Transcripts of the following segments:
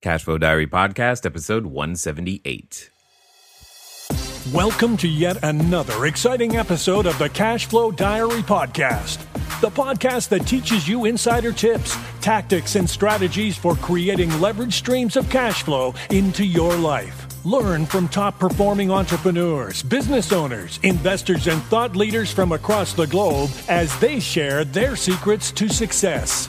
Cashflow Diary Podcast, episode 178. Welcome to yet another exciting episode of the Cashflow Diary Podcast, the podcast that teaches you insider tips, tactics, and strategies for creating leverage streams of cash flow into your life. Learn from top performing entrepreneurs, business owners, investors, and thought leaders from across the globe as they share their secrets to success.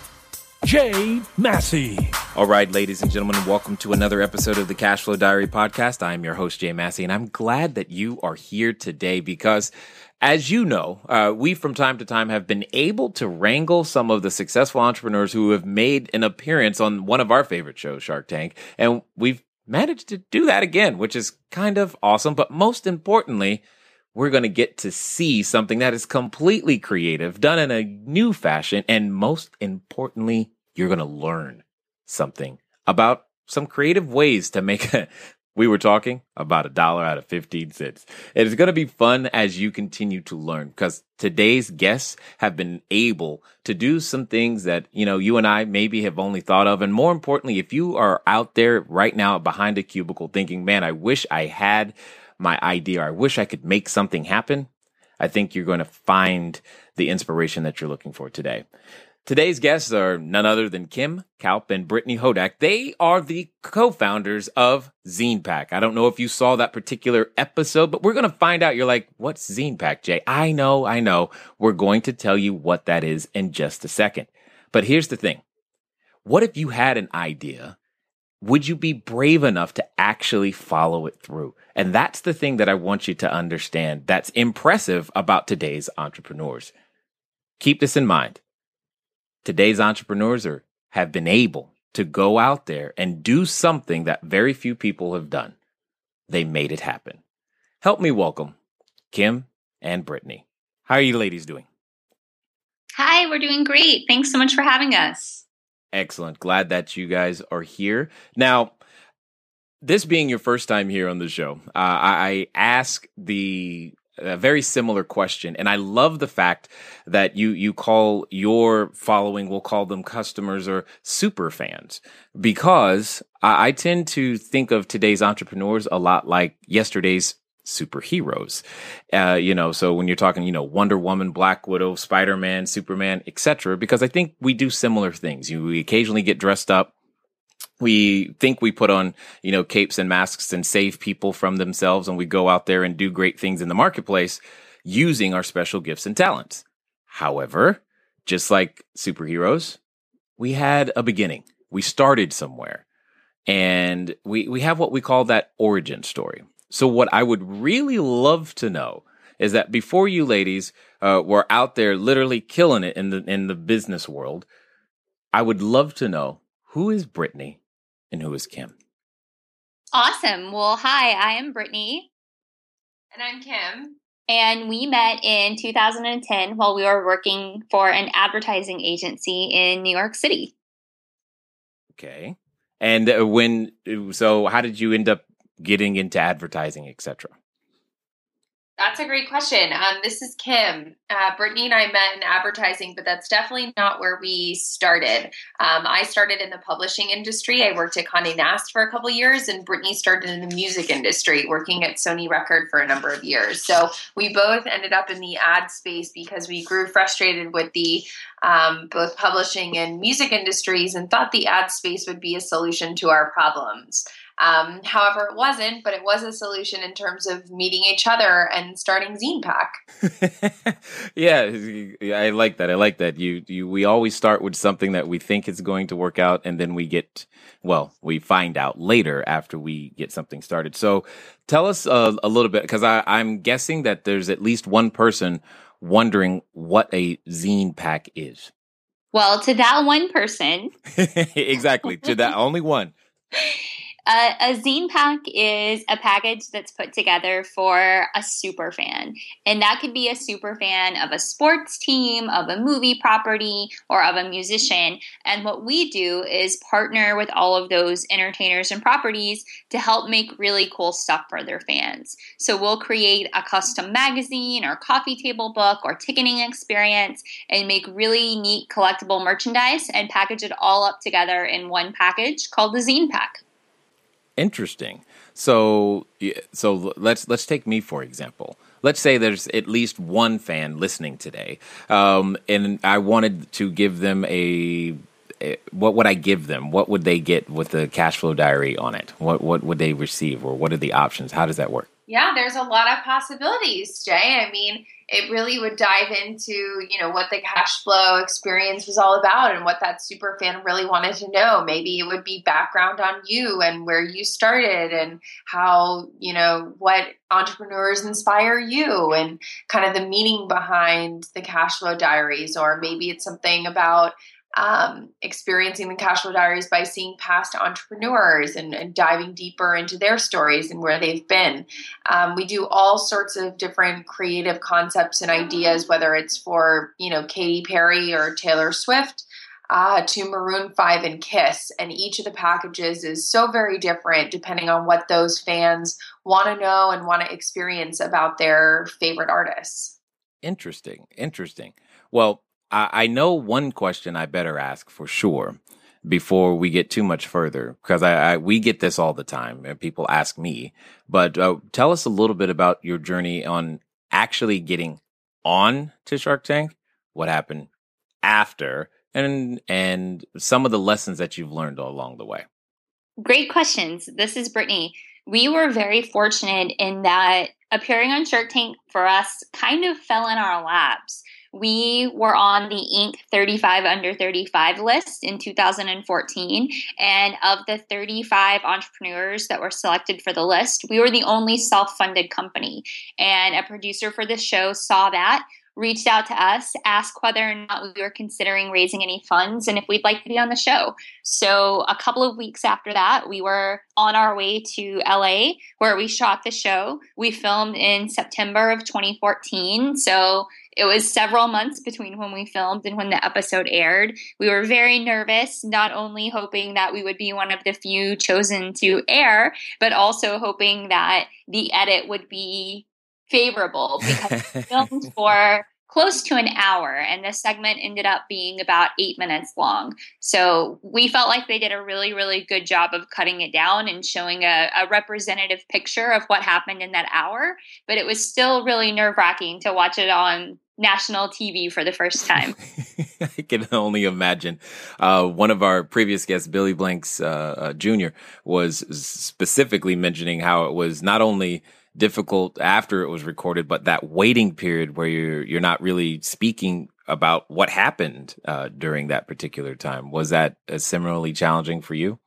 Jay Massey. All right, ladies and gentlemen, welcome to another episode of the Cashflow Diary podcast. I am your host, Jay Massey, and I'm glad that you are here today because as you know, uh, we from time to time have been able to wrangle some of the successful entrepreneurs who have made an appearance on one of our favorite shows, Shark Tank. And we've managed to do that again, which is kind of awesome. But most importantly, we're going to get to see something that is completely creative, done in a new fashion. And most importantly, you're going to learn something about some creative ways to make a, we were talking about a dollar out of 15 cents. It is going to be fun as you continue to learn because today's guests have been able to do some things that, you know, you and I maybe have only thought of. And more importantly, if you are out there right now behind a cubicle thinking, man, I wish I had my idea. or I wish I could make something happen. I think you're going to find the inspiration that you're looking for today. Today's guests are none other than Kim Kaupe and Brittany Hodak. They are the co-founders of ZinePak. I don't know if you saw that particular episode, but we're going to find out. You're like, what's ZinePak, Jay? I know, I know. We're going to tell you what that is in just a second. But here's the thing. What if you had an idea? Would you be brave enough to actually follow it through? And that's the thing that I want you to understand that's impressive about today's entrepreneurs. Keep this in mind today's entrepreneurs are have been able to go out there and do something that very few people have done. They made it happen. Help me welcome Kim and Brittany. How are you ladies doing? Hi, we're doing great. Thanks so much for having us. Excellent. Glad that you guys are here. Now, this being your first time here on the show, uh, I ask the a very similar question and i love the fact that you you call your following we'll call them customers or super fans because I, I tend to think of today's entrepreneurs a lot like yesterday's superheroes uh, you know so when you're talking you know wonder woman black widow spider-man superman etc because i think we do similar things you we occasionally get dressed up we think we put on, you know, capes and masks and save people from themselves and we go out there and do great things in the marketplace using our special gifts and talents. However, just like superheroes, we had a beginning. We started somewhere and we, we have what we call that origin story. So what I would really love to know is that before you ladies uh, were out there literally killing it in the in the business world, I would love to know who is Brittany and who is Kim? Awesome. Well, hi, I am Brittany. And I'm Kim. And we met in 2010 while we were working for an advertising agency in New York City. Okay. And uh, when, so how did you end up getting into advertising, etc.? That's a great question. Um, this is Kim. Uh, Brittany and I met in advertising, but that's definitely not where we started. Um, I started in the publishing industry. I worked at Condé Nast for a couple years, and Brittany started in the music industry, working at Sony Record for a number of years. So we both ended up in the ad space because we grew frustrated with the um, both publishing and music industries and thought the ad space would be a solution to our problems. Um, however, it wasn't, but it was a solution in terms of meeting each other and starting ZinePak. yeah, I like that. I like that. You, you, we always start with something that we think is going to work out, and then we get, well, we find out later after we get something started. So, tell us a, a little bit, because I'm guessing that there's at least one person wondering what a ZinePak is. Well, to that one person, exactly, to that only one. Uh, a zine pack is a package that's put together for a super fan. And that could be a super fan of a sports team, of a movie property, or of a musician. And what we do is partner with all of those entertainers and properties to help make really cool stuff for their fans. So we'll create a custom magazine or coffee table book or ticketing experience and make really neat collectible merchandise and package it all up together in one package called the ZinePak. Interesting. So, so let's let's take me for example. Let's say there's at least one fan listening today, um, and I wanted to give them a, a. What would I give them? What would they get with the cash flow diary on it? What what would they receive, or what are the options? How does that work? Yeah, there's a lot of possibilities, Jay. I mean, it really would dive into you know what the cash flow experience was all about and what that super fan really wanted to know. Maybe it would be background on you and where you started and how you know what entrepreneurs inspire you and kind of the meaning behind the cash flow diaries. Or maybe it's something about um, experiencing the cash flow diaries by seeing past entrepreneurs and, and, diving deeper into their stories and where they've been. Um, we do all sorts of different creative concepts and ideas, whether it's for you know Katy Perry or Taylor Swift. Uh, to Maroon 5 and Kiss. And each of the packages is so very different depending on what those fans want to know and want to experience about their favorite artists. Interesting. Interesting. Well, I, I know one question I better ask for sure before we get too much further because I, I, we get this all the time and people ask me. But uh, tell us a little bit about your journey on actually getting on to shark tank what happened after and and some of the lessons that you've learned along the way. Great questions. This is brittany. We were very fortunate in that appearing on shark tank for us kind of fell in our laps we were on the Inc. 35 under 35 list in 2014. And of the 35 entrepreneurs that were selected for the list, we were the only self funded company. And a producer for the show saw that, reached out to us, asked whether or not we were considering raising any funds and if we'd like to be on the show. So, a couple of weeks after that, we were on our way to LA where we shot the show. We filmed in September of 2014. So, it was several months between when we filmed and when the episode aired. We were very nervous, not only hoping that we would be one of the few chosen to air, but also hoping that the edit would be favorable because we filmed for close to an hour and this segment ended up being about eight minutes long so we felt like they did a really really good job of cutting it down and showing a, a representative picture of what happened in that hour but it was still really nerve wracking to watch it on national TV for the first time. I can only imagine. Uh, one of our previous guests, Billy Blanks uh, uh, Jr., was specifically mentioning how it was not only difficult after it was recorded, but that waiting period where you're you're not really speaking about what happened uh, during that particular time. Was that uh, similarly challenging for you?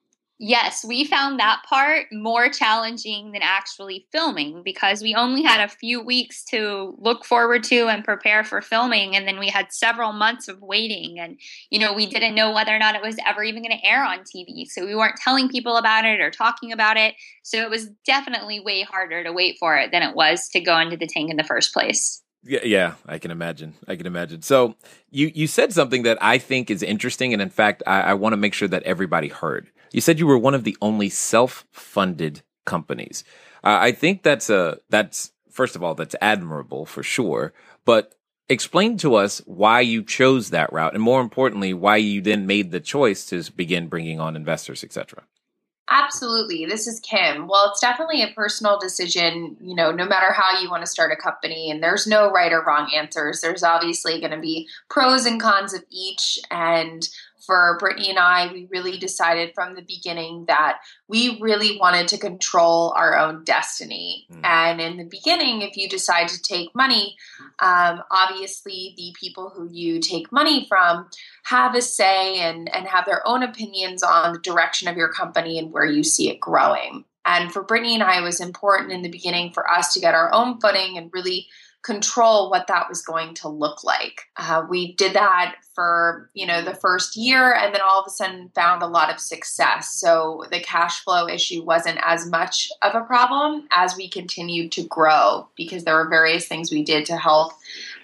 Yes, we found that part more challenging than actually filming because we only had a few weeks to look forward to and prepare for filming. And then we had several months of waiting. And, you know, we didn't know whether or not it was ever even going to air on TV. So we weren't telling people about it or talking about it. So it was definitely way harder to wait for it than it was to go into the tank in the first place. Yeah, yeah, I can imagine. I can imagine. So you you said something that I think is interesting, and in fact, I, I want to make sure that everybody heard. You said you were one of the only self-funded companies. Uh, I think that's a that's first of all that's admirable for sure. But explain to us why you chose that route, and more importantly, why you then made the choice to begin bringing on investors, etc. Absolutely. This is Kim. Well, it's definitely a personal decision, you know, no matter how you want to start a company, and there's no right or wrong answers. There's obviously going to be pros and cons of each. And for Brittany and I, we really decided from the beginning that we really wanted to control our own destiny. Mm. And in the beginning, if you decide to take money, um, obviously the people who you take money from have a say and, and have their own opinions on the direction of your company and where you see it growing. And for Brittany and I, it was important in the beginning for us to get our own footing and really control what that was going to look like. Uh, we did that for you know the first year and then all of a sudden found a lot of success so the cash flow issue wasn't as much of a problem as we continued to grow because there were various things we did to help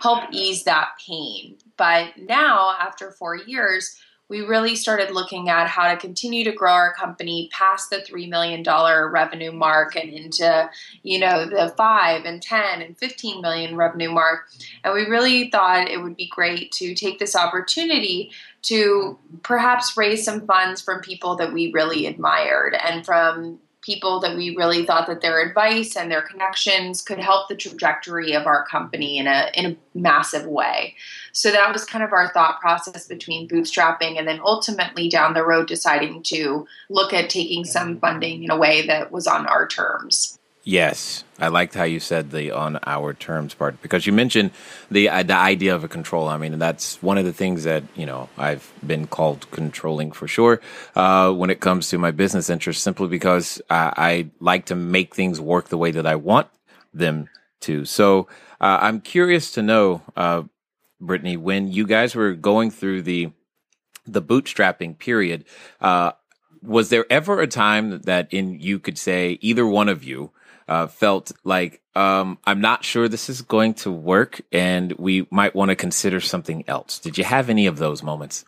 help ease that pain but now after 4 years we really started looking at how to continue to grow our company past the $3 million revenue mark and into, you know, the 5 and 10 and 15 million revenue mark. And we really thought it would be great to take this opportunity to perhaps raise some funds from people that we really admired and from people that we really thought that their advice and their connections could help the trajectory of our company in a in a massive way. So that was kind of our thought process between bootstrapping and then ultimately down the road deciding to look at taking some funding in a way that was on our terms. Yes, I liked how you said the on our terms part because you mentioned the uh, the idea of a control. I mean, that's one of the things that you know I've been called controlling for sure uh, when it comes to my business interests, simply because I, I, like to make things work the way that I want them to. So uh, I'm curious to know, uh, Brittany, when you guys were going through the the bootstrapping period, uh, was there ever a time that in you could say either one of you uh, felt like um, I'm not sure this is going to work, and we might want to consider something else. Did you have any of those moments?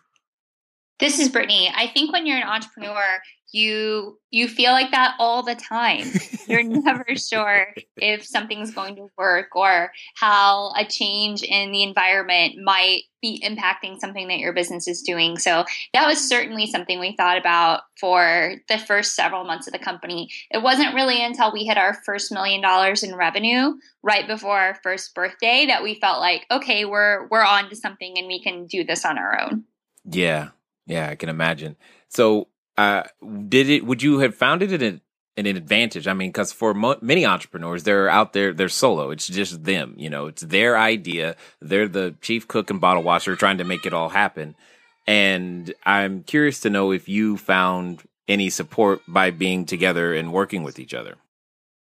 This is Brittany. I think when you're an entrepreneur, you you feel like that all the time. You're never sure if something's going to work or how a change in the environment might be impacting something that your business is doing. So that was certainly something we thought about for the first several months of the company. It wasn't really until we hit our first million dollars in revenue right before our first birthday that we felt like okay we're we're on to something and we can do this on our own. Yeah. Yeah i can imagine. So uh, did it? Would you have found it an, an advantage? I mean, because for mo- many entrepreneurs, they're out there, they're solo. It's just them. You know, it's their idea. They're the chief cook and bottle washer, trying to make it all happen. And I'm curious to know if you found any support by being together and working with each other.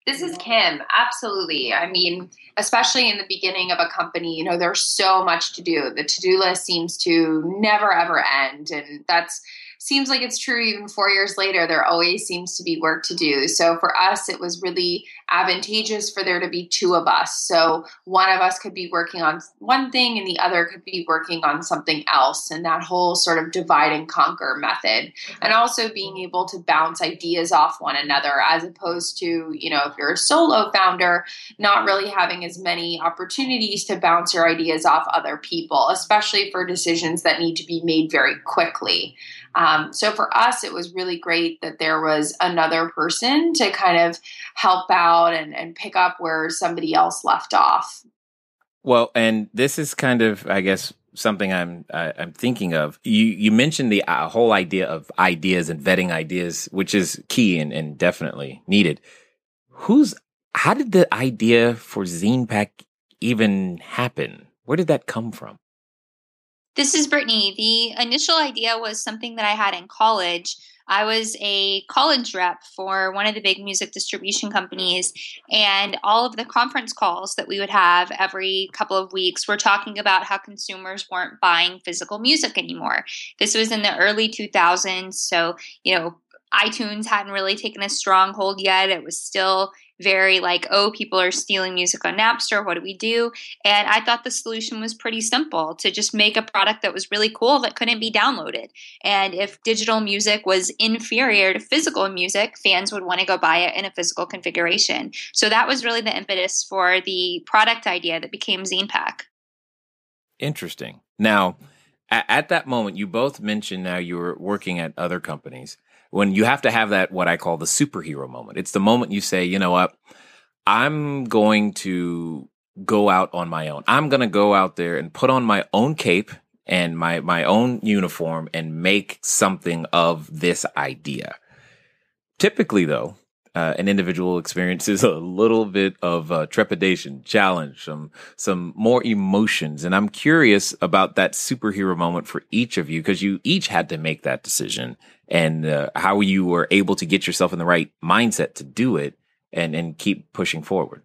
This is Kim. Absolutely. I mean, especially in the beginning of a company, you know, there's so much to do. The to do list seems to never, ever end. And that's seems like it's true even four years later. There always seems to be work to do. So for us, it was really advantageous for there to be two of us. So one of us could be working on one thing and the other could be working on something else. And that whole sort of divide and conquer method. And also being able to bounce ideas off one another as opposed to, you know, if you're a solo founder, not mm-hmm. really having as many opportunities to bounce your ideas off other people, especially for decisions that need to be made very quickly. Um, so for us, it was really great that there was another person to kind of help out and, and pick up where somebody else left off. Well, and this is kind of, I guess, something I'm uh, I'm thinking of. You you mentioned the uh, whole idea of ideas and vetting ideas, which is key and, and definitely needed. Who's how did the idea for ZinePak even happen? Where did that come from? This is Brittany. The initial idea was something that I had in college. I was a college rep for one of the big music distribution companies, and all of the conference calls that we would have every couple of weeks were talking about how consumers weren't buying physical music anymore. This was in the early 2000s, so, you know, iTunes hadn't really taken a stronghold yet. It was still very like, oh, people are stealing music on Napster. What do we do? And I thought the solution was pretty simple to just make a product that was really cool that couldn't be downloaded. And if digital music was inferior to physical music, fans would want to go buy it in a physical configuration. So that was really the impetus for the product idea that became ZinePak. Interesting. Now, at that moment, you both mentioned now you were working at other companies when you have to have that, what I call the superhero moment. It's the moment you say, you know what? I'm going to go out on my own. I'm going to go out there and put on my own cape and my, my own uniform and make something of this idea. Typically, though, uh, an individual experiences a little bit of uh, trepidation, challenge, some some more emotions, and I'm curious about that superhero moment for each of you because you each had to make that decision and uh, how you were able to get yourself in the right mindset to do it and and keep pushing forward.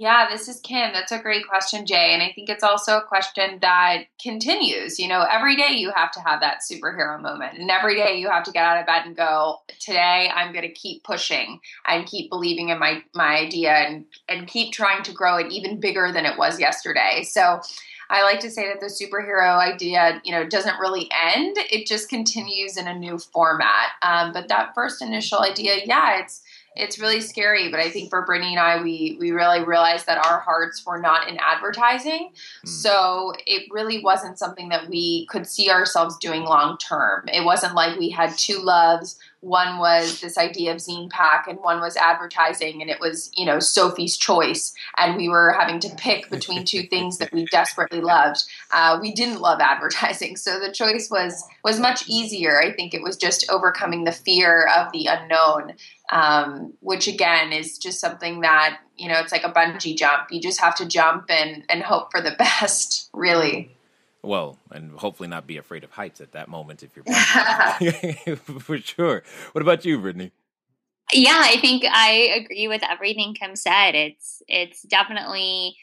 Yeah, this is Kim. That's a great question, Jay. And I think it's also a question that continues. You know, every day you have to have that superhero moment. And every day you have to get out of bed and go, today I'm going to keep pushing and keep believing in my, my idea and, and keep trying to grow it even bigger than it was yesterday. So I like to say that the superhero idea, you know, doesn't really end. It just continues in a new format. Um, but that first initial idea, yeah, it's it's really scary. But I think for Brittany and I, we we really realized that our hearts were not in advertising, mm. so it really wasn't something that we could see ourselves doing long term. It wasn't like we had two loves one was this idea of ZinePak and one was advertising and it was you know sophie's choice and we were having to pick between two things that we desperately loved uh, we didn't love advertising so the choice was was much easier i think it was just overcoming the fear of the unknown um, which again is just something that you know it's like a bungee jump you just have to jump and and hope for the best really well, and hopefully not be afraid of heights at that moment if you're for sure. What about you, Brittany? Yeah, I think I agree with everything Kim said. It's it's definitely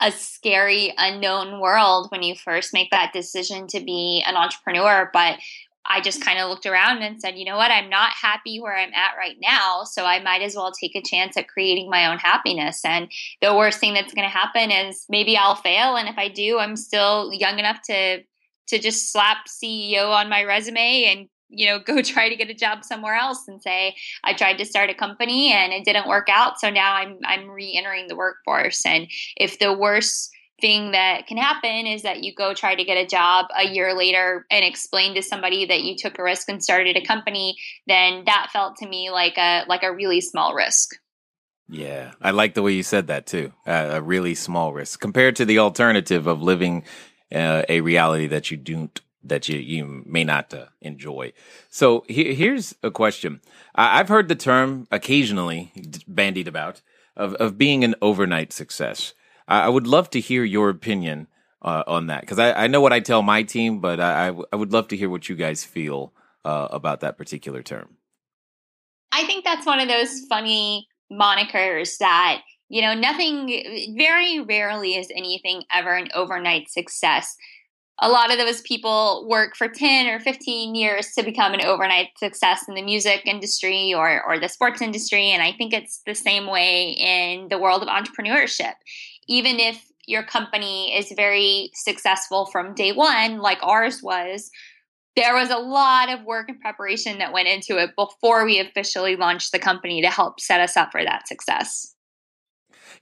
a scary unknown world when you first make that decision to be an entrepreneur, but I just kind of looked around and said, you know what, I'm not happy where I'm at right now. So I might as well take a chance at creating my own happiness. And the worst thing that's going to happen is maybe I'll fail. And if I do, I'm still young enough to to just slap CEO on my resume and you know go try to get a job somewhere else and say I tried to start a company and it didn't work out so now I'm I'm re-entering the workforce and if the worst thing that can happen is that you go try to get a job a year later and explain to somebody that you took a risk and started a company then that felt to me like a like a really small risk yeah i like the way you said that too uh, a really small risk compared to the alternative of living uh, a reality that you don't that you you may not uh, enjoy. So he, here's a question. I, I've heard the term occasionally bandied about of of being an overnight success. I, would love to hear your opinion uh, on that because I, I, know what I tell my team, but I, I would love to hear what you guys feel uh, about that particular term. I think that's one of those funny monikers that you know nothing very rarely is anything ever an overnight success a lot of those people work for 10 or 15 years to become an overnight success in the music industry or, or the sports industry and i think it's the same way in the world of entrepreneurship even if your company is very successful from day one, like ours was, there was a lot of work and preparation that went into it before we officially launched the company to help set us up for that success.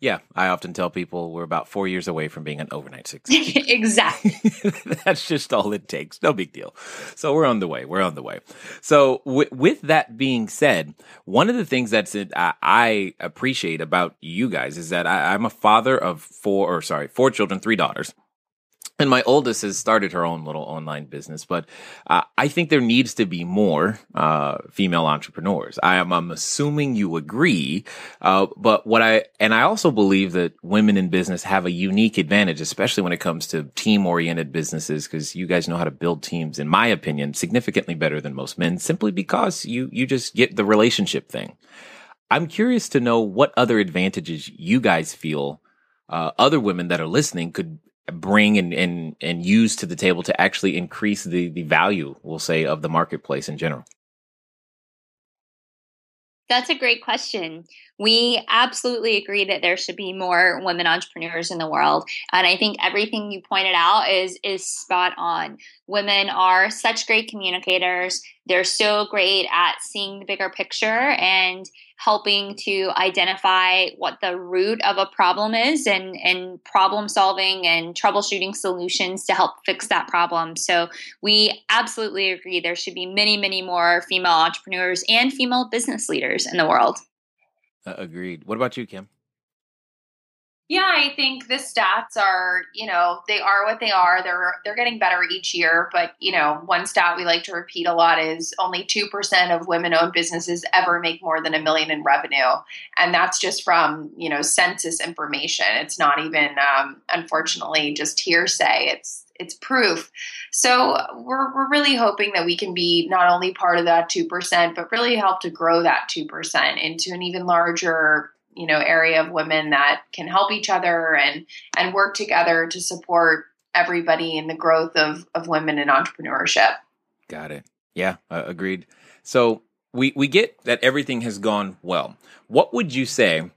Yeah, I often tell people we're about four years away from being an overnight success. exactly. That's just all it takes. No big deal. So we're on the way. We're on the way. So w- with that being said, one of the things that's it, I, I appreciate about you guys is that I, I'm a father of four, or sorry, four children, three daughters and my oldest has started her own little online business, but uh, I think there needs to be more uh, female entrepreneurs. I am I'm assuming you agree, uh, but what I and I also believe that women in business have a unique advantage, especially when it comes to team oriented businesses, because you guys know how to build teams, in my opinion, significantly better than most men, simply because you you just get the relationship thing. I'm curious to know what other advantages you guys feel uh, other women that are listening could bring and, and, and use to the table to actually increase the, the value, we'll say, of the marketplace in general? That's a great question. We absolutely agree that there should be more women entrepreneurs in the world. And I think everything you pointed out is is spot on. Women are such great communicators. They're so great at seeing the bigger picture and helping to identify what the root of a problem is and, and problem solving and troubleshooting solutions to help fix that problem. So we absolutely agree there should be many, many more female entrepreneurs and female business leaders in the world. Uh, agreed. What about you, Kim? Yeah, I think the stats are, you know, they are what they are. They're they're getting better each year, but you know, one stat we like to repeat a lot is only 2% of women-owned businesses ever make more than a million in revenue, and that's just from, you know, census information. It's not even um, unfortunately just hearsay. It's it's proof. So we're we're really hoping that we can be not only part of that 2%, but really help to grow that 2% into an even larger you know area of women that can help each other and and work together to support everybody in the growth of of women in entrepreneurship. Got it. Yeah, uh, agreed. So we we get that everything has gone well. What would you say,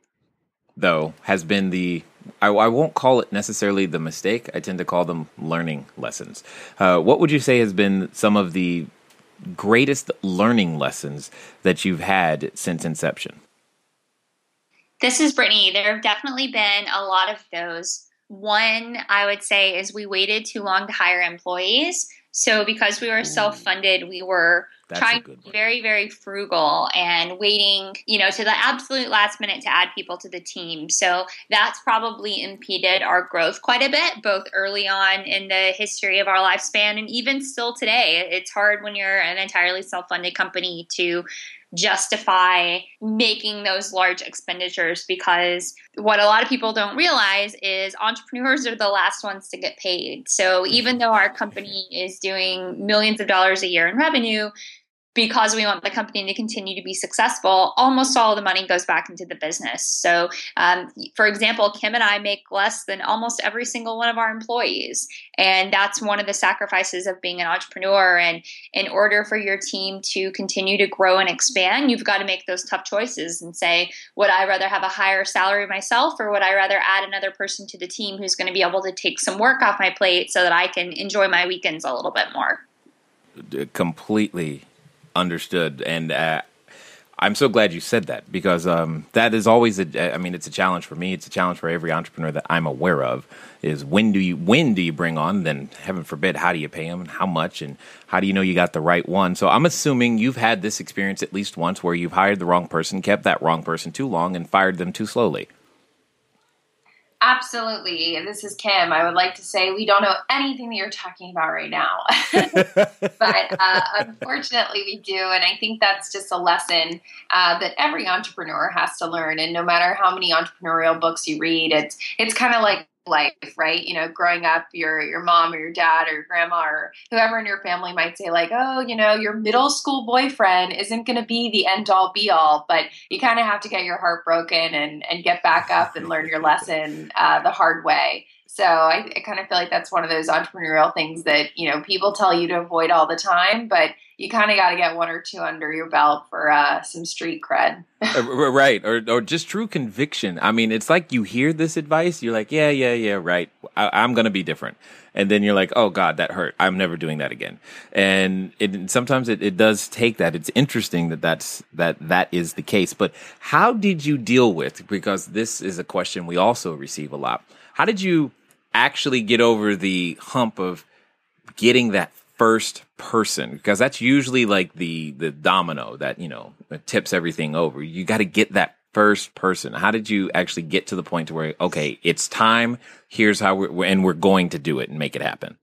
though, has been the I, I won't call it necessarily the mistake. I tend to call them learning lessons. Uh, what would you say has been some of the greatest learning lessons that you've had since inception? This is Brittany. There have definitely been a lot of those. One, I would say, is we waited too long to hire employees. So, because we were self funded, we were that's trying to be very, very frugal and waiting, you know, to the absolute last minute to add people to the team. So that's probably impeded our growth quite a bit, both early on in the history of our lifespan and even still today. It's hard when you're an entirely self funded company to justify making those large expenditures because what a lot of people don't realize is entrepreneurs are the last ones to get paid. So even though our company is doing millions of dollars a year in revenue, because we want the company to continue to be successful, almost all the money goes back into the business. So, um, for example, Kim and I make less than almost every single one of our employees. And that's one of the sacrifices of being an entrepreneur. And in order for your team to continue to grow and expand, you've got to make those tough choices and say, would I rather have a higher salary myself, or would I rather add another person to the team who's going to be able to take some work off my plate so that I can enjoy my weekends a little bit more? Completely understood. And uh, I'm so glad you said that because um, that is always a. I mean, it's a challenge for me. It's a challenge for every entrepreneur that I'm aware of. Is when do you when do you bring on? Then heaven forbid, how do you pay them? How much? And how do you know you got the right one? So I'm assuming you've had this experience at least once where you've hired the wrong person, kept that wrong person too long, and fired them too slowly. Absolutely. This is Kim. I would like to say we don't know anything that you're talking about right now. but uh, unfortunately, we do. And I think that's just a lesson uh, that every entrepreneur has to learn. And no matter how many entrepreneurial books you read, it's, it's kind of like life, right? You know, growing up, your your mom or your dad or your grandma or whoever in your family might say like, "Oh, you know, your middle school boyfriend isn't going to be the end all be all," but you kind of have to get your heart broken and and get back up and learn your lesson uh, the hard way. So I, I kind of feel like that's one of those entrepreneurial things that you know people tell you to avoid all the time, but you kind of got to get one or two under your belt for uh, some street cred. Uh, right, or or just true conviction. I mean, it's like you hear this advice, you're like, yeah, yeah, yeah, right. I, am gonna be different, and then you're like, oh God, that hurt. I'm never doing that again. And it, sometimes it, it does take that. It's interesting that that's that that is the case. But how did you deal with? Because this is a question we also receive a lot. How did you actually get over the hump of getting that first person because that's usually like the the domino that you know tips everything over. You got to get that first person. How did you actually get to the point to where okay it's time here's how we're and we're going to do it and make it happen?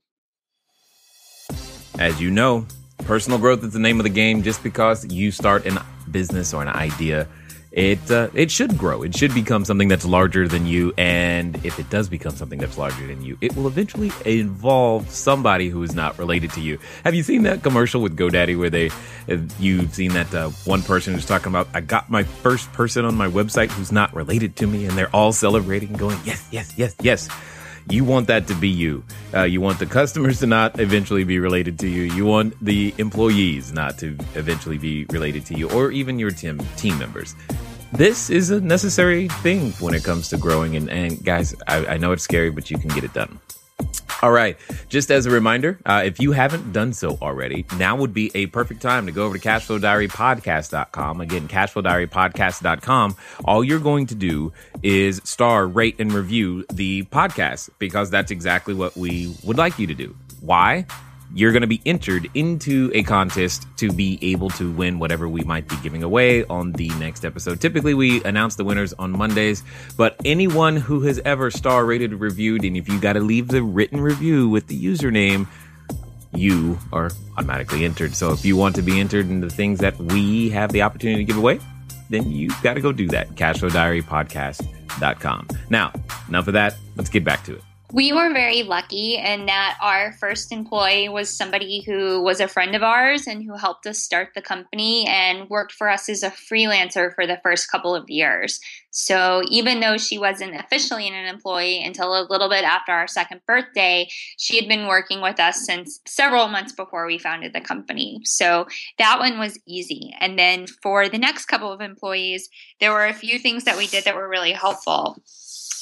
As you know personal growth is the name of the game. Just because you start a business or an idea it uh, it should grow. It should become something that's larger than you. And if it does become something that's larger than you, it will eventually involve somebody who is not related to you. Have you seen that commercial with GoDaddy where they you've seen that uh, one person who's talking about I got my first person on my website who's not related to me, and they're all celebrating, going yes, yes, yes, yes. You want that to be you. Uh, you want the customers to not eventually be related to you. You want the employees not to eventually be related to you, or even your team team members. This is a necessary thing when it comes to growing. And, and guys, I, I know it's scary, but you can get it done. All right. Just as a reminder, uh, if you haven't done so already, now would be a perfect time to go over to cashflowdiarypodcast.com. Again, cashflowdiarypodcast.com. All you're going to do is star, rate, and review the podcast because that's exactly what we would like you to do. Why? You're going to be entered into a contest to be able to win whatever we might be giving away on the next episode. Typically, we announce the winners on Mondays, but anyone who has ever star rated reviewed, and if you got to leave the written review with the username, you are automatically entered. So if you want to be entered in the things that we have the opportunity to give away, then you've got to go do that. CashflowDiaryPodcast.com. Now, enough of that. Let's get back to it. We were very lucky in that our first employee was somebody who was a friend of ours and who helped us start the company and worked for us as a freelancer for the first couple of years. So even though she wasn't officially an employee until a little bit after our second birthday, she had been working with us since several months before we founded the company. So that one was easy. And then for the next couple of employees, there were a few things that we did that were really helpful.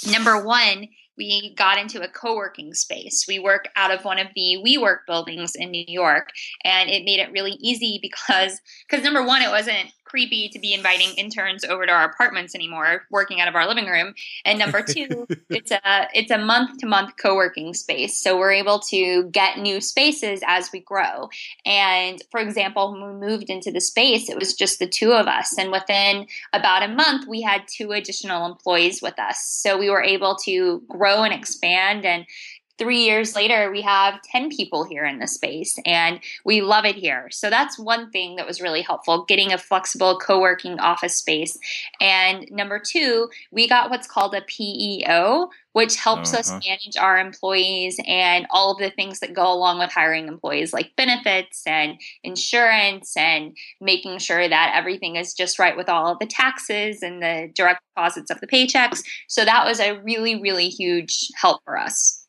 Number one, we got into a co-working space. We work out of one of the WeWork buildings in New York, and it made it really easy because because number one, it wasn't creepy to be inviting interns over to our apartments anymore, working out of our living room. And number two, it's a it's a month to month co-working space. So we're able to get new spaces as we grow. And for example, when we moved into the space, it was just the two of us. And within about a month, we had two additional employees with us. So we were able to grow and expand and three years later, we have 10 people here in the space and we love it here. So that's one thing that was really helpful getting a flexible co working office space. And number two, we got what's called a PEO, which helps uh-huh. us manage our employees and all of the things that go along with hiring employees, like benefits and insurance and making sure that everything is just right with all of the taxes and the direct deposits of the paychecks. So that was a really, really huge help for us.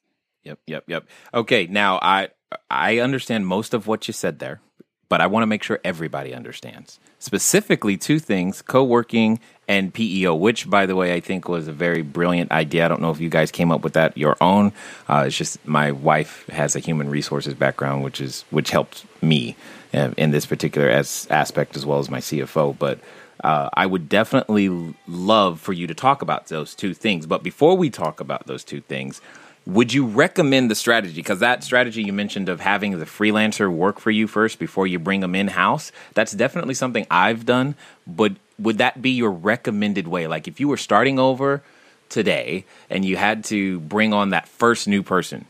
Yep, yep, yep. Okay, now I I understand most of what you said there, but I want to make sure everybody understands. Specifically two things, co-working and PEO, which by the way I think was a very brilliant idea. I don't know if you guys came up with that your own. Uh, it's just my wife has a human resources background which is which helped me uh, in this particular as aspect as well as my CFO, but uh, I would definitely love for you to talk about those two things. But before we talk about those two things, would you recommend the strategy? Because that strategy you mentioned of having the freelancer work for you first before you bring them in house, that's definitely something I've done. But would that be your recommended way? Like if you were starting over today and you had to bring on that first new person,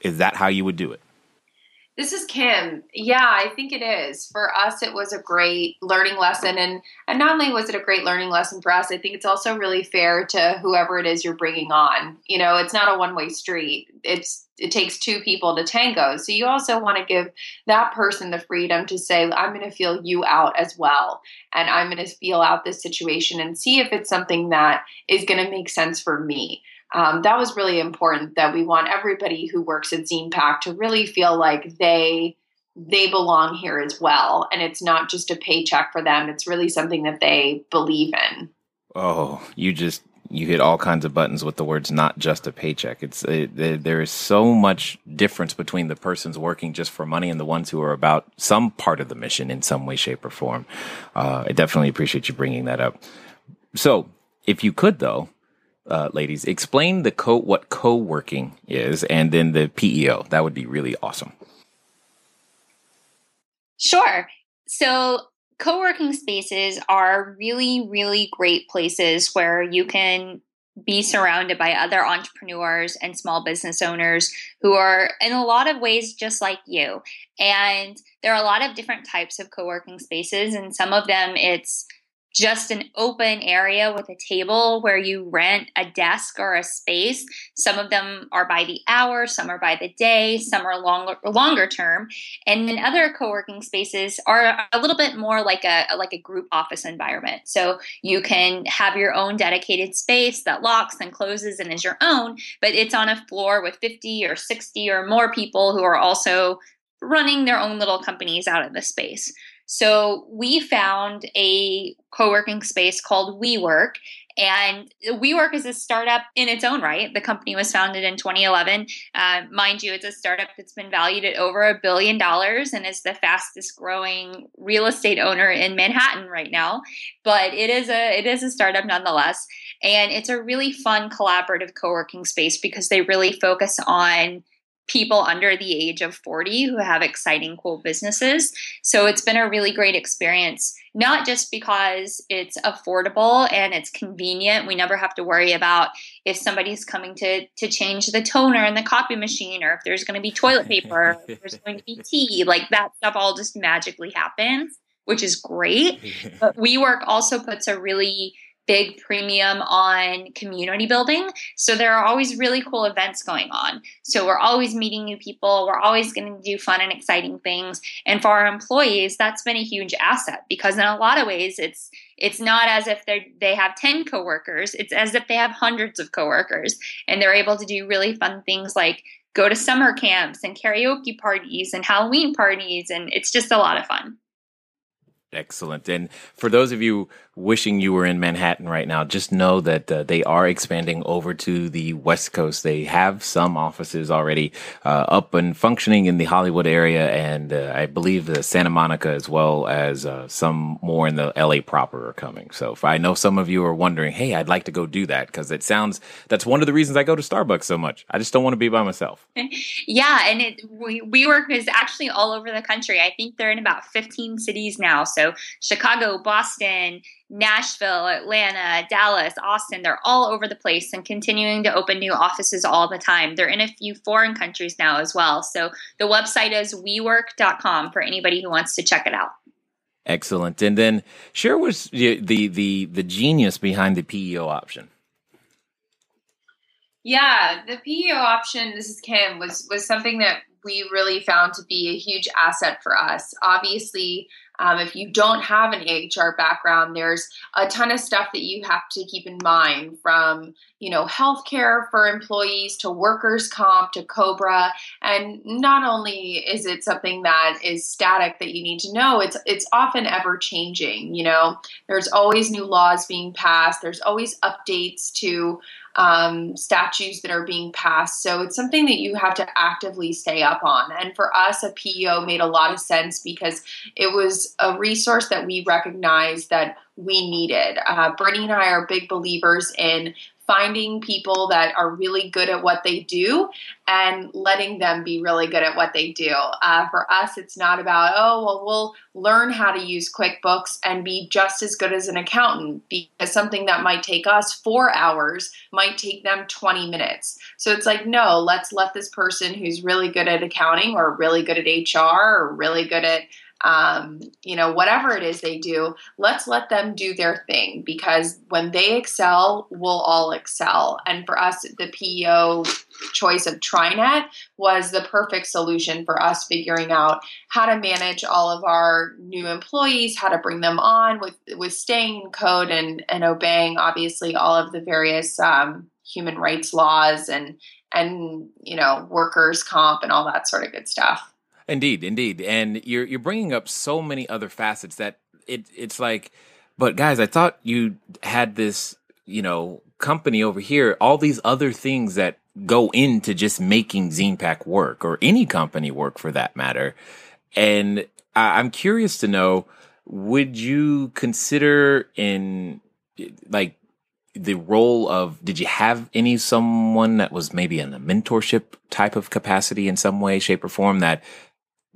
is that how you would do it? This is Kim. Yeah, I think it is. For us it was a great learning lesson and and not only was it a great learning lesson for us, I think it's also really fair to whoever it is you're bringing on. You know, it's not a one-way street. It's it takes two people to tango. So you also want to give that person the freedom to say I'm going to feel you out as well and I'm going to feel out this situation and see if it's something that is going to make sense for me um, that was really important that we want everybody who works at ZinePak to really feel like they they belong here as well. And it's not just a paycheck for them. It's really something that they believe in. Oh you just you hit all kinds of buttons with the words not just a paycheck. It's it, there is so much difference between the persons working just for money and the ones who are about some part of the mission in some way shape or form. Uh, i definitely appreciate you bringing that up. So if you could though uh, ladies, explain the co what co-working is, and then the PEO. That would be really awesome. Sure. So co-working spaces are really, really great places where you can be surrounded by other entrepreneurs and small business owners who are in a lot of ways just like you. And there are a lot of different types of co-working spaces and some of them it's just an open area with a table where you rent a desk or a space. Some of them are by the hour, some are by the day, some are longer longer term, and then other co-working spaces are a little bit more like a like a group office environment. So you can have your own dedicated space that locks and closes and is your own, but it's on a floor with 50 or 60 or more people who are also running their own little companies out of the space. So we found a co-working space called WeWork and WeWork is a startup in its own right. The company was founded in 2011. Uh, mind you, it's a startup that's been valued at over a billion dollars and is the fastest growing real estate owner in Manhattan right now. But it is a it is a startup nonetheless, and it's a really fun collaborative co-working space because they really focus on people under the age of 40 who have exciting, cool businesses. So it's been a really great experience, not just because it's affordable and it's convenient. We never have to worry about if somebody's coming to, to change the toner in the copy machine or if there's going to be toilet paper, if there's going to be tea. Like that stuff all just magically happens, which is great. But WeWork also puts a really big premium on community building. So there are always really cool events going on. So we're always meeting new people. We're always going to do fun and exciting things. And for our employees, that's been a huge asset because in a lot of ways it's it's not as if they they have 10 coworkers. It's as if they have hundreds of coworkers and they're able to do really fun things like go to summer camps and karaoke parties and Halloween parties and it's just a lot of fun. Excellent. And for those of you wishing you were in Manhattan right now, just know that uh, they are expanding over to the West Coast. They have some offices already uh, up and functioning in the Hollywood area, and uh, I believe Santa Monica as well as uh, some more in the LA proper are coming. So if I know some of you are wondering, hey, I'd like to go do that because it sounds that's one of the reasons I go to Starbucks so much. I just don't want to be by myself. yeah, and it, we, WeWork is actually all over the country. I think they're in about 15 cities now. So Chicago, Boston, Nashville, Atlanta, Dallas, Austin, they're all over the place and continuing to open new offices all the time. They're in a few foreign countries now as well. So the website is wework.com for anybody who wants to check it out. Excellent. And then share was the, the the the genius behind the PEO option. Yeah, the PEO option, this is Kim, was was something that we really found to be a huge asset for us. Obviously, um, if you don't have an HR background, there's a ton of stuff that you have to keep in mind from, you know, healthcare for employees to workers' comp to COBRA. And not only is it something that is static that you need to know, it's it's often ever changing. You know, there's always new laws being passed. There's always updates to um, statutes that are being passed. So it's something that you have to actively stay up on. And for us, a PEO made a lot of sense because it was a resource that we recognized that we needed. Uh, Brittany and I are big believers in finding people that are really good at what they do and letting them be really good at what they do. Uh, for us, it's not about, oh, well, we'll learn how to use QuickBooks and be just as good as an accountant because something that might take us four hours might take them 20 minutes. So it's like, no, let's let this person who's really good at accounting or really good at HR or really good at um, you know, whatever it is they do, let's let them do their thing because when they excel, we'll all excel. And for us, the PEO choice of TriNet was the perfect solution for us figuring out how to manage all of our new employees, how to bring them on with, with staying in code and, and obeying obviously all of the various um, human rights laws and and you know workers comp and all that sort of good stuff. Indeed, indeed, and you're you're bringing up so many other facets that it it's like, but guys, I thought you had this, you know, company over here, all these other things that go into just making ZinePak work or any company work for that matter, and I'm curious to know, would you consider in like the role of did you have any someone that was maybe in a mentorship type of capacity in some way shape or form that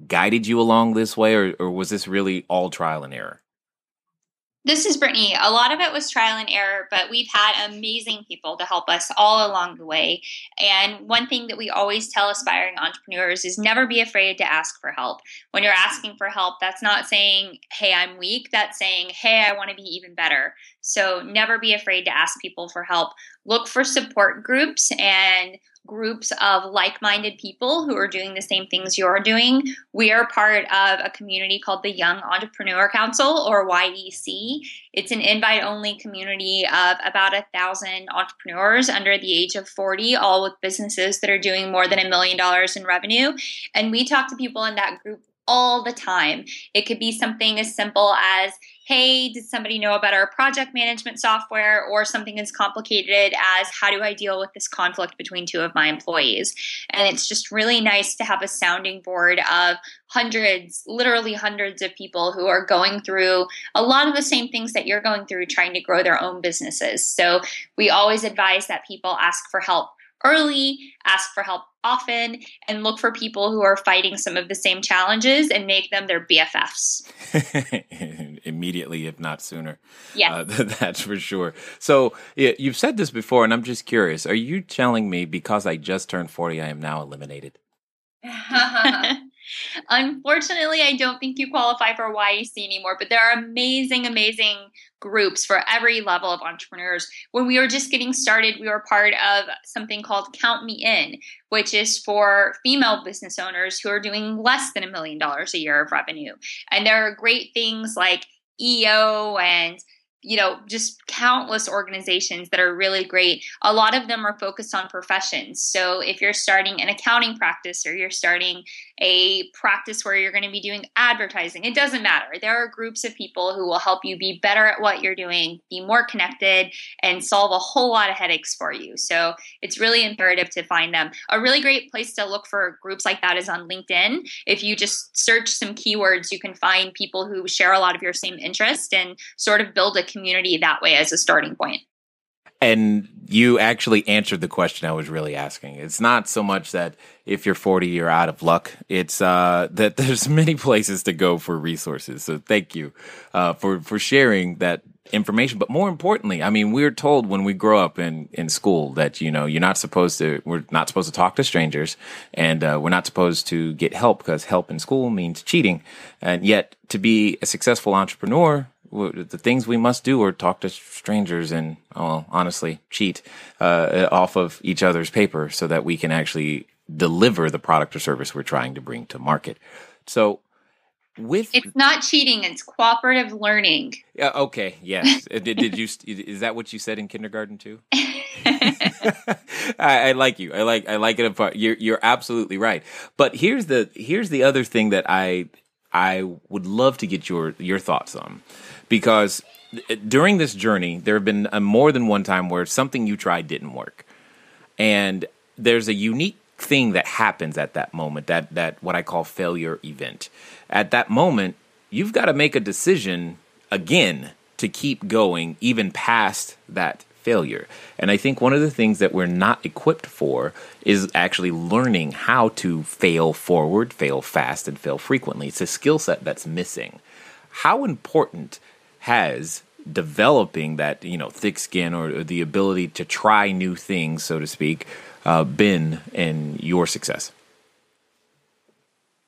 guided you along this way, or, or was this really all trial and error? This is Brittany. A lot of it was trial and error, but we've had amazing people to help us all along the way. And one thing that we always tell aspiring entrepreneurs is never be afraid to ask for help. When you're asking for help, that's not saying, hey, I'm weak. That's saying, hey, I want to be even better. So never be afraid to ask people for help. Look for support groups and groups of like minded people who are doing the same things you're doing. We are part of a community called the Young Entrepreneur Council, or YEC. It's an invite only community of about a thousand entrepreneurs under the age of 40, all with businesses that are doing more than a million dollars in revenue. And we talk to people in that group all the time. It could be something as simple as, hey, did somebody know about our project management software? Or something as complicated as, how do I deal with this conflict between two of my employees? And it's just really nice to have a sounding board of hundreds, literally hundreds of people who are going through a lot of the same things that you're going through trying to grow their own businesses. So we always advise that people ask for help early, ask for help often, and look for people who are fighting some of the same challenges and make them their BFFs. Immediately, if not sooner. Yeah. Uh, that's for sure. So, yeah, you've said this before, and I'm just curious. Are you telling me because I just turned 40, I am now eliminated? Unfortunately, I don't think you qualify for YEC anymore, but there are amazing, amazing groups for every level of entrepreneurs. When we were just getting started, we were part of something called Count Me In, which is for female business owners who are doing less than a million dollars a year of revenue. And there are great things like EO and you know, just countless organizations that are really great. A lot of them are focused on professions. So if you're starting an accounting practice or you're starting a practice where you're going to be doing advertising, it doesn't matter. There are groups of people who will help you be better at what you're doing, be more connected, and solve a whole lot of headaches for you. So it's really imperative to find them. A really great place to look for groups like that is on LinkedIn. If you just search some keywords, you can find people who share a lot of your same interest and sort of build a community that way as a starting point. And you actually answered the question I was really asking. It's not so much that if you're 40, you're out of luck. It's uh, that there's many places to go for resources. So thank you uh, for for sharing that information. But more importantly, I mean, we're told when we grow up in in school that you know you're not supposed to we're not supposed to talk to strangers, and uh, we're not supposed to get help because help in school means cheating. And yet, to be a successful entrepreneur, the things we must do are talk to strangers and, well, honestly, cheat uh, off of each other's paper so that we can actually deliver the product or service we're trying to bring to market. So, with it's not cheating; it's cooperative learning. Yeah. Okay. Yes. Uh, did, did you? Is that what you said in kindergarten too? I, I, like you. I like. I like it. Apart. You're. You're absolutely right. But here's the. Here's the other thing that I. I would love to get your your thoughts on because during this journey, there have been a, more than one time where something you tried didn't work, and there's a unique thing that happens at that moment that that what I call failure event. At that moment, you've got to make a decision again to keep going even past that failure. And I think one of the things that we're not equipped for is actually learning how to fail forward, fail fast, and fail frequently. It's a skill set that's missing. How important has developing that you know thick skin or the ability to try new things, so to speak, uh, been in your success?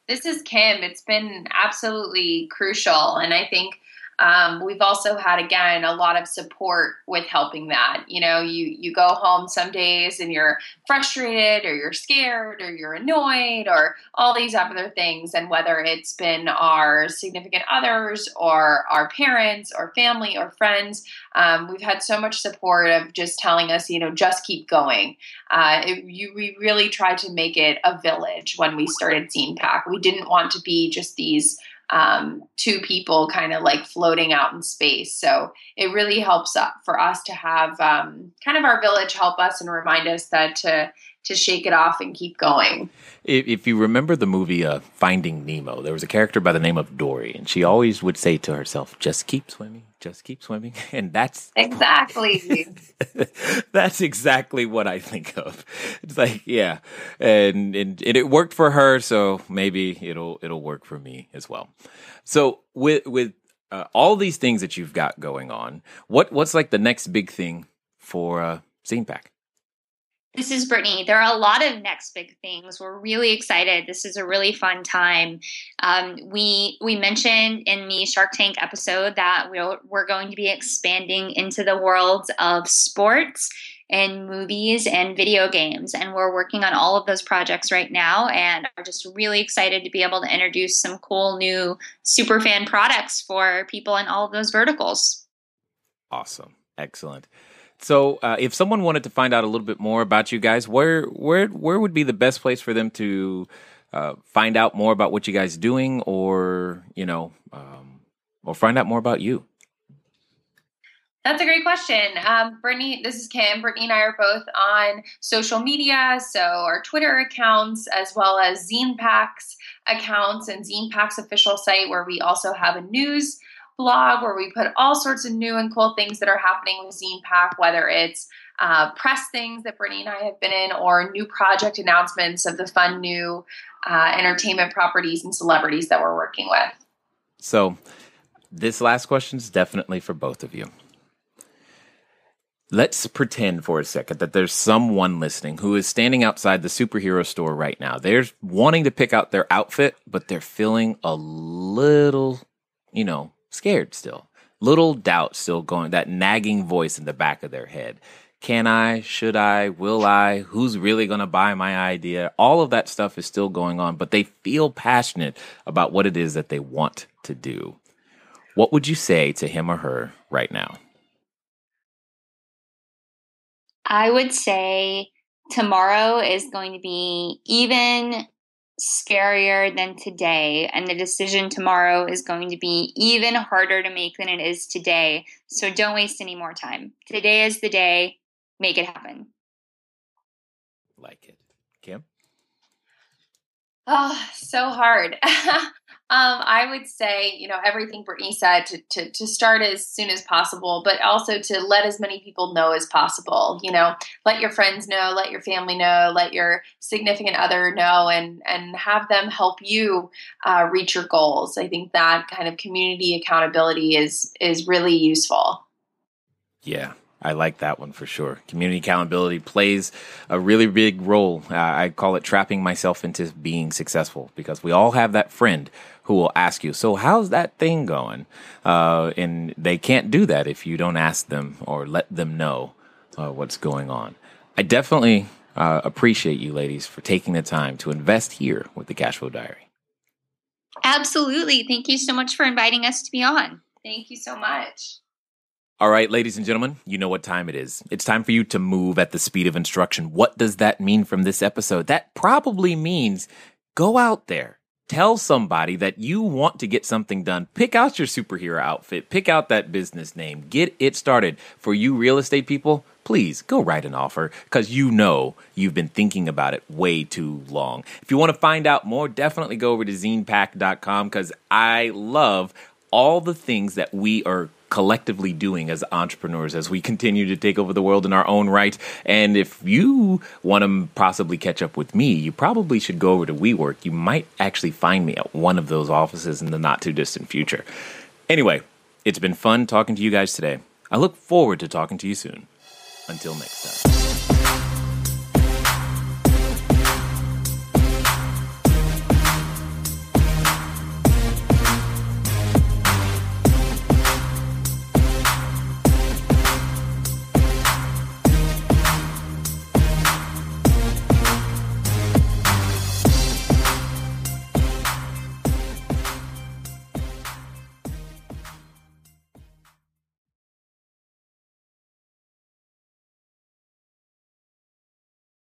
This is Kim. It's been absolutely crucial, and I think um, we've also had again a lot of support with helping that. You know, you you go home some days and you're frustrated or you're scared or you're annoyed or all these other things, and whether it's been our significant others or our parents or family or friends, um, we've had so much support of just telling us, you know, just keep going. Uh, it, you, we really tried to make it a village when we started ZinePak. We didn't want to be just these um, two people kind of like floating out in space. So it really helps for us to have um, kind of our village help us and remind us that to to shake it off and keep going. If, if you remember the movie uh, Finding Nemo, there was a character by the name of Dory, and she always would say to herself, "Just keep swimming, just keep swimming," and that's exactly that's exactly what I think of. It's like, yeah, and, and and it worked for her, so maybe it'll it'll work for me as well. So with with uh, all these things that you've got going on, what what's like the next big thing for uh, ZinePak? This is Brittany. There are a lot of next big things. We're really excited. This is a really fun time. Um, we we mentioned in the Shark Tank episode that we're, we're going to be expanding into the worlds of sports and movies and video games. And we're working on all of those projects right now and are just really excited to be able to introduce some cool new super fan products for people in all of those verticals. Awesome. Excellent. So, uh, if someone wanted to find out a little bit more about you guys, where where where would be the best place for them to uh, find out more about what you guys doing, or you know, um, or find out more about you? That's a great question. Um, Brittany, this is Kim. Brittany and I are both on social media, so our Twitter accounts as well as ZinePak's accounts and ZinePak's official site, where we also have a news blog where we put all sorts of new and cool things that are happening with ZinePak, whether it's uh, press things that Brittany and I have been in, or new project announcements of the fun new uh, entertainment properties and celebrities that we're working with. So, this last question is definitely for both of you. Let's pretend for a second that there's someone listening who is standing outside the superhero store right now. They're wanting to pick out their outfit, but they're feeling a little, you know, scared still. Little doubt still going, that nagging voice in the back of their head. Can I? Should I? Will I? Who's really going to buy my idea? All of that stuff is still going on, but they feel passionate about what it is that they want to do. What would you say to him or her right now? I would say tomorrow is going to be even scarier than today, and the decision tomorrow is going to be even harder to make than it is today. So don't waste any more time. Today is the day. Make it happen. Like it. Kim? Oh, so hard. Um, I would say, you know, everything Brittany said to, to, to start as soon as possible, but also to let as many people know as possible. You know, let your friends know, let your family know, let your significant other know, and and have them help you uh, reach your goals. I think that kind of community accountability is is really useful. Yeah, I like that one for sure. Community accountability plays a really big role. Uh, I call it trapping myself into being successful because we all have that friend who will ask you, So, how's that thing going? Uh, and they can't do that if you don't ask them or let them know uh, what's going on. I definitely uh, appreciate you ladies for taking the time to invest here with the Cashflow Diary. Absolutely. Thank you so much for inviting us to be on. Thank you so much. All right, ladies and gentlemen, you know what time it is. It's time for you to move at the speed of instruction. What does that mean from this episode? That probably means go out there, tell somebody that you want to get something done. Pick out your superhero outfit, pick out that business name, get it started. For you real estate people, please go write an offer because you know you've been thinking about it way too long. If you want to find out more, definitely go over to zinepak.com because I love all the things that we are collectively doing as entrepreneurs as we continue to take over the world in our own right. And if you want to possibly catch up with me, you probably should go over to WeWork. You might actually find me at one of those offices in the not too distant future. Anyway, it's been fun talking to you guys today. I look forward to talking to you soon. Until next time.